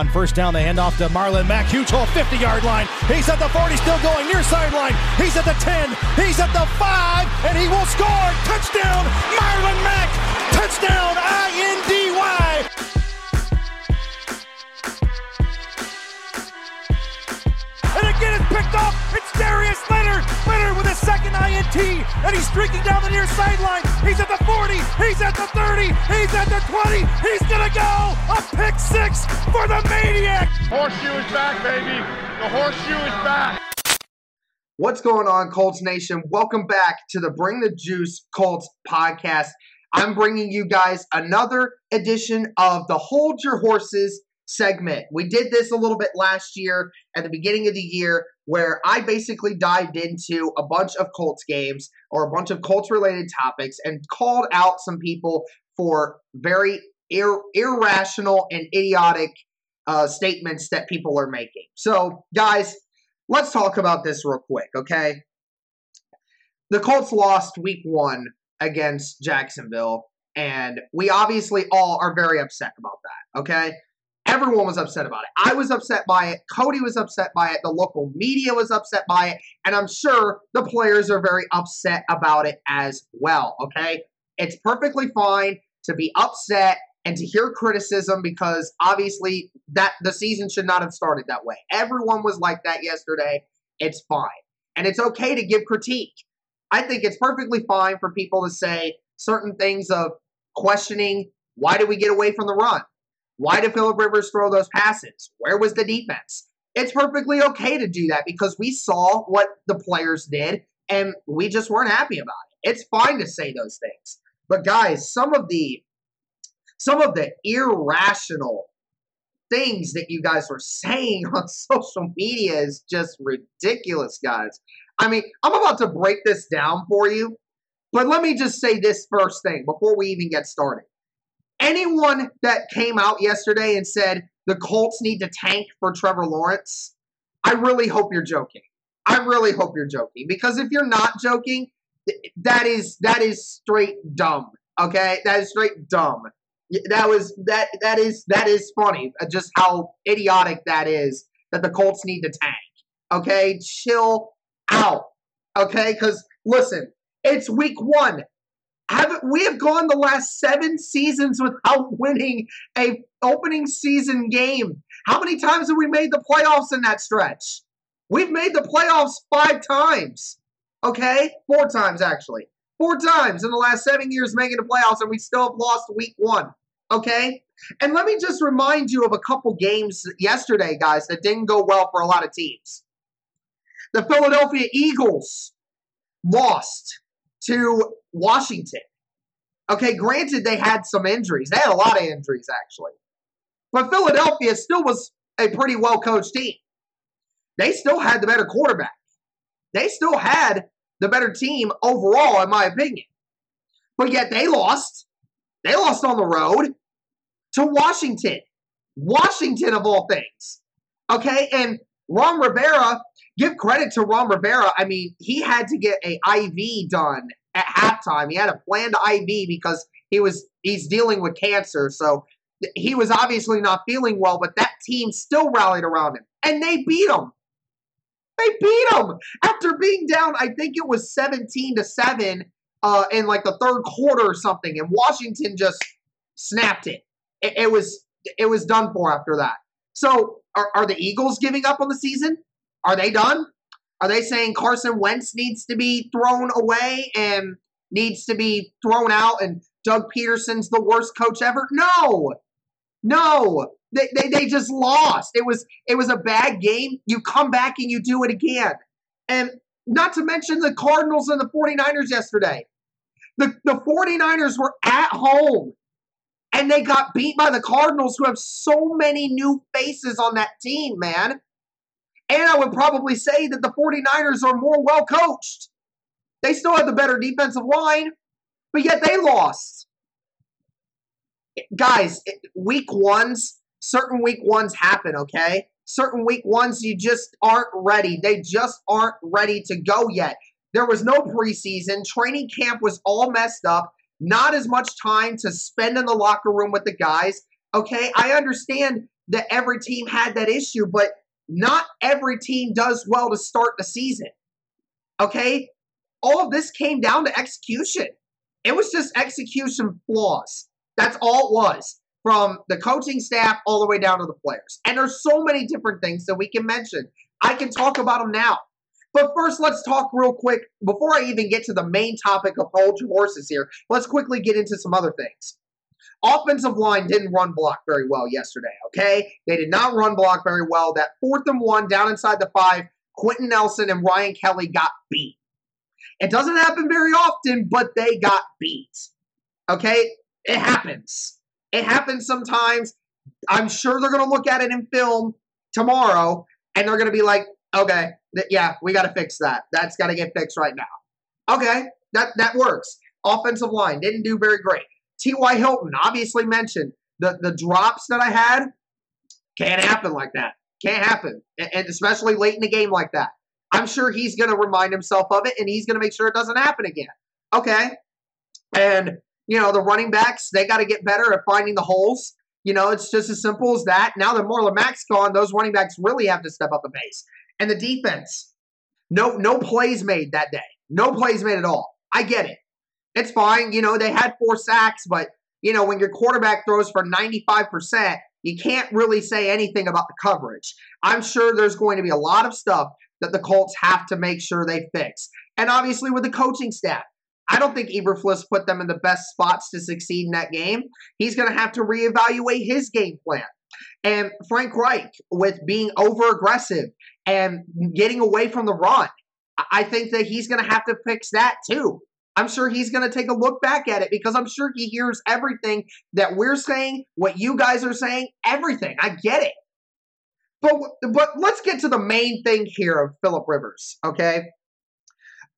On first down, they hand off to Marlon Mack. Huge hole, 50 yard line. He's at the 40, still going near sideline. He's at the 10. He's at the 5, and he will score. Touchdown, Marlon Mack. Touchdown, I N D Y. And again, it's picked off. It's Darius Leonard. Leonard with a second INT, and he's streaking down the near sideline. He's at the 40. He's at the 30. He's at the 20. He's gonna go a pick six for the maniac. Horseshoe is back, baby. The horseshoe is back. What's going on, Colts Nation? Welcome back to the Bring the Juice Colts podcast. I'm bringing you guys another edition of the Hold Your Horses segment. We did this a little bit last year at the beginning of the year where I basically dived into a bunch of Colts games or a bunch of Colts related topics and called out some people for very ir- irrational and idiotic uh, statements that people are making. So, guys, let's talk about this real quick, okay? The Colts lost week one against Jacksonville, and we obviously all are very upset about that, okay? Everyone was upset about it. I was upset by it. Cody was upset by it. The local media was upset by it. And I'm sure the players are very upset about it as well. Okay? It's perfectly fine to be upset and to hear criticism because obviously that the season should not have started that way. Everyone was like that yesterday. It's fine. And it's okay to give critique. I think it's perfectly fine for people to say certain things of questioning why did we get away from the run? Why did Philip Rivers throw those passes? Where was the defense? It's perfectly okay to do that because we saw what the players did and we just weren't happy about it. It's fine to say those things. But guys, some of the some of the irrational things that you guys were saying on social media is just ridiculous, guys. I mean, I'm about to break this down for you, but let me just say this first thing before we even get started anyone that came out yesterday and said the Colts need to tank for Trevor Lawrence, I really hope you're joking. I really hope you're joking because if you're not joking, that is that is straight dumb. Okay, that is straight dumb. That was that that is that is funny. Uh, just how idiotic that is that the Colts need to tank. Okay, chill out. Okay, because listen, it's week one haven't we have gone the last seven seasons without winning a opening season game? How many times have we made the playoffs in that stretch? We've made the playoffs five times. Okay, four times actually. Four times in the last seven years making the playoffs, and we still have lost week one. Okay? And let me just remind you of a couple games yesterday, guys, that didn't go well for a lot of teams. The Philadelphia Eagles lost to Washington. Okay, granted, they had some injuries. They had a lot of injuries, actually. But Philadelphia still was a pretty well coached team. They still had the better quarterback. They still had the better team overall, in my opinion. But yet they lost. They lost on the road to Washington. Washington, of all things. Okay, and Ron Rivera, give credit to Ron Rivera. I mean, he had to get a IV done at halftime. He had a planned IV because he was he's dealing with cancer, so he was obviously not feeling well. But that team still rallied around him, and they beat him. They beat him after being down. I think it was seventeen to seven uh, in like the third quarter or something, and Washington just snapped it. It, it was it was done for after that. So, are, are the Eagles giving up on the season? Are they done? Are they saying Carson Wentz needs to be thrown away and needs to be thrown out and Doug Pederson's the worst coach ever? No. No. They, they, they just lost. It was it was a bad game. You come back and you do it again. And not to mention the Cardinals and the 49ers yesterday. The, the 49ers were at home and they got beat by the Cardinals, who have so many new faces on that team, man. And I would probably say that the 49ers are more well coached. They still have the better defensive line, but yet they lost. Guys, week ones, certain week ones happen, okay? Certain week ones, you just aren't ready. They just aren't ready to go yet. There was no preseason. Training camp was all messed up. Not as much time to spend in the locker room with the guys. Okay, I understand that every team had that issue, but not every team does well to start the season. Okay? All of this came down to execution. It was just execution flaws. That's all it was from the coaching staff all the way down to the players. And there's so many different things that we can mention. I can talk about them now. But first, let's talk real quick before I even get to the main topic of hold your horses here. Let's quickly get into some other things. Offensive line didn't run block very well yesterday, okay? They did not run block very well. That fourth and one down inside the five, Quenton Nelson and Ryan Kelly got beat. It doesn't happen very often, but they got beat. Okay? It happens. It happens sometimes. I'm sure they're going to look at it in film tomorrow and they're going to be like, okay, th- yeah, we got to fix that. That's got to get fixed right now. Okay, that, that works. Offensive line didn't do very great. T.Y. Hilton obviously mentioned the, the drops that I had can't happen like that. Can't happen. And, especially late in the game like that. I'm sure he's going to remind himself of it and he's going to make sure it doesn't happen again. Okay. And, you know, the running backs, they got to get better at finding the holes. You know, it's just as simple as that. Now that Marlon Mack's gone, those running backs really have to step up the pace. And the defense, no, no plays made that day. No plays made at all. I get it. It's fine. You know, they had four sacks, but, you know, when your quarterback throws for 95%, you can't really say anything about the coverage. I'm sure there's going to be a lot of stuff that the Colts have to make sure they fix. And obviously with the coaching staff, I don't think Eberflus put them in the best spots to succeed in that game. He's going to have to reevaluate his game plan. And Frank Reich, with being over aggressive and getting away from the run, I think that he's going to have to fix that too. I'm sure he's going to take a look back at it because I'm sure he hears everything that we're saying, what you guys are saying, everything. I get it. But but let's get to the main thing here of Philip Rivers, okay?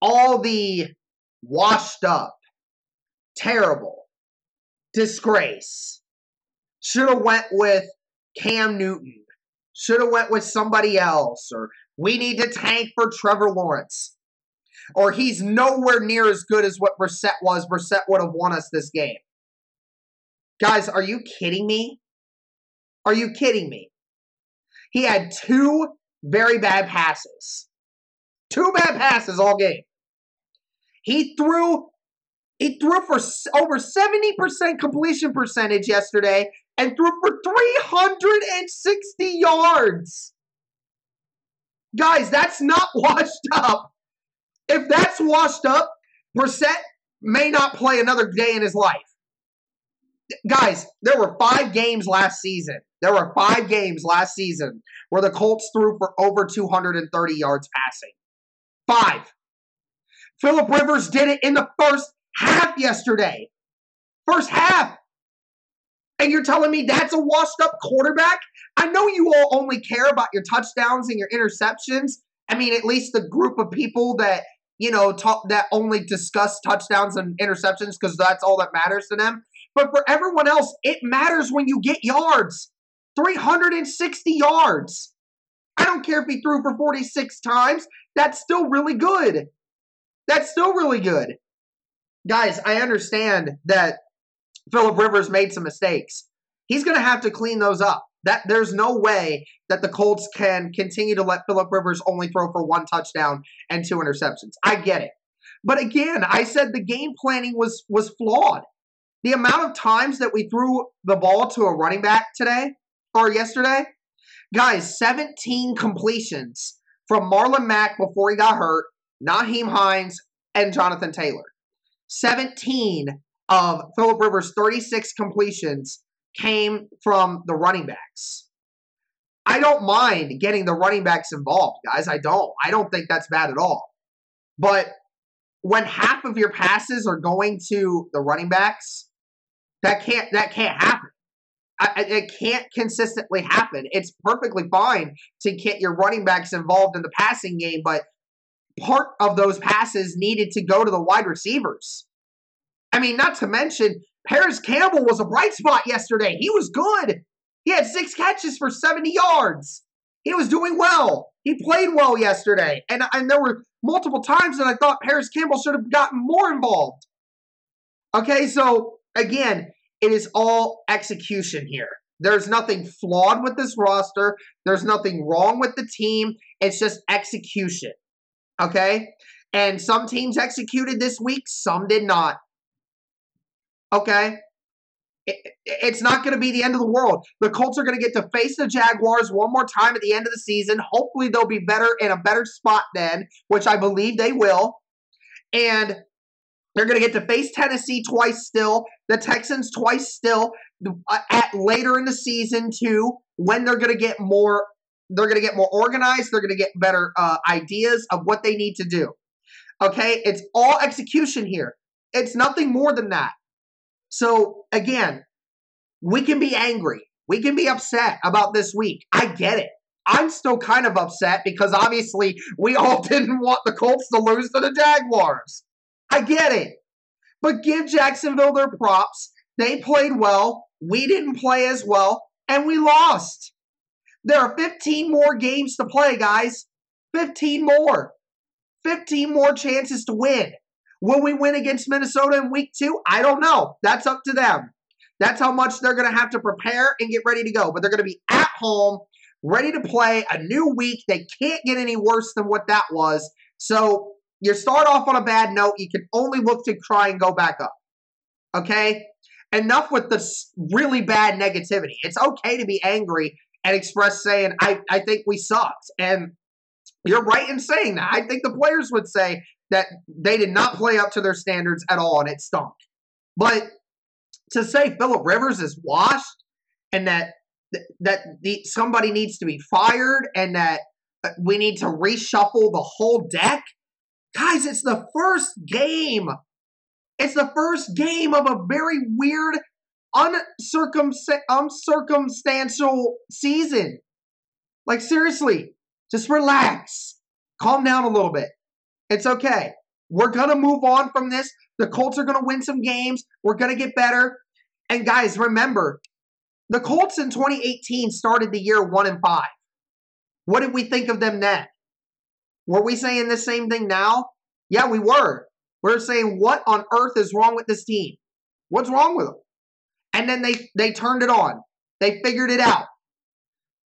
All the washed up, terrible, disgrace. Should have went with Cam Newton. Should have went with somebody else or we need to tank for Trevor Lawrence. Or he's nowhere near as good as what Brissett was. Brissett would have won us this game. Guys, are you kidding me? Are you kidding me? He had two very bad passes. Two bad passes all game. He threw he threw for over 70% completion percentage yesterday and threw for 360 yards. Guys, that's not washed up. If that's washed up, Brissett may not play another day in his life. Guys, there were five games last season. There were five games last season where the Colts threw for over 230 yards passing. Five. Philip Rivers did it in the first half yesterday. First half. And you're telling me that's a washed up quarterback? I know you all only care about your touchdowns and your interceptions. I mean, at least the group of people that, you know, that only discuss touchdowns and interceptions because that's all that matters to them. But for everyone else, it matters when you get yards 360 yards. I don't care if he threw for 46 times. That's still really good. That's still really good. Guys, I understand that Philip Rivers made some mistakes. He's going to have to clean those up. That there's no way that the Colts can continue to let Philip Rivers only throw for one touchdown and two interceptions. I get it. But again, I said the game planning was was flawed. The amount of times that we threw the ball to a running back today or yesterday, guys, 17 completions from Marlon Mack before he got hurt, Nyheim Hines, and Jonathan Taylor. 17 of Philip Rivers' 36 completions came from the running backs. I don't mind getting the running backs involved, guys. I don't. I don't think that's bad at all. But when half of your passes are going to the running backs, that can't that can't happen. I, it can't consistently happen. It's perfectly fine to get your running backs involved in the passing game, but part of those passes needed to go to the wide receivers. I mean, not to mention, Parris Campbell was a bright spot yesterday. He was good. He had six catches for 70 yards. He was doing well. He played well yesterday. And, and there were multiple times that I thought Parris Campbell should have gotten more involved. Okay, so again, it is all execution here. There's nothing flawed with this roster. There's nothing wrong with the team. It's just execution. Okay? And some teams executed this week, some did not. Okay? It, it's not going to be the end of the world. The Colts are going to get to face the Jaguars one more time at the end of the season. Hopefully, they'll be better in a better spot then, which I believe they will. And they're going to get to face Tennessee twice still, the Texans twice still, uh, at later in the season too, when they're going to get more. They're going to get more organized. They're going to get better uh, ideas of what they need to do. Okay, it's all execution here. It's nothing more than that. So again, we can be angry. We can be upset about this week. I get it. I'm still kind of upset because obviously we all didn't want the Colts to lose to the Jaguars. I get it. But give Jacksonville their props. They played well. We didn't play as well, and we lost. There are 15 more games to play, guys. 15 more. 15 more chances to win. Will we win against Minnesota in week two? I don't know. That's up to them. That's how much they're going to have to prepare and get ready to go. But they're going to be at home, ready to play a new week. They can't get any worse than what that was. So you start off on a bad note. You can only look to try and go back up. Okay? Enough with this really bad negativity. It's okay to be angry and express saying, I, I think we sucked. And you're right in saying that. I think the players would say that they did not play up to their standards at all and it stunk. But to say Philip Rivers is washed and that that the, somebody needs to be fired and that uh, we need to reshuffle the whole deck Guys, it's the first game. It's the first game of a very weird, uncircumstantial season. Like, seriously, just relax. Calm down a little bit. It's okay. We're going to move on from this. The Colts are going to win some games. We're going to get better. And guys, remember, the Colts in 2018 started the year 1 and 5. What did we think of them then? Were we saying the same thing now? Yeah, we were. We are saying, what on earth is wrong with this team? What's wrong with them? And then they they turned it on. They figured it out.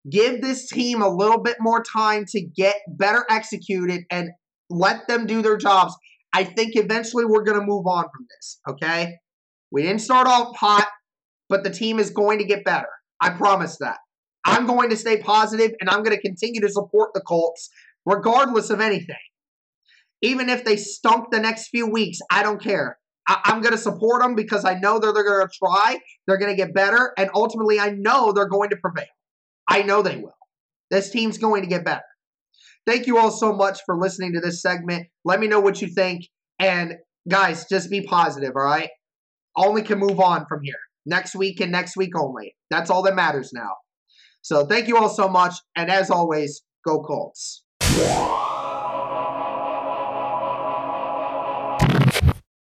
Give this team a little bit more time to get better executed and let them do their jobs. I think eventually we're going to move on from this, okay? We didn't start off hot, but the team is going to get better. I promise that. I'm going to stay positive and I'm going to continue to support the Colts regardless of anything. Even if they stunk the next few weeks, I don't care. I- am going to support them because I know they're, they're going to try, they're going to get better, and ultimately I know they're going to prevail. I know they will. This team's going to get better. Thank you all so much for listening to this segment. Let me know what you think. And guys, just be positive, all right? Only can move on from here. Next week and next week only. That's all that matters now. So thank you all so much. And as always, go Colts.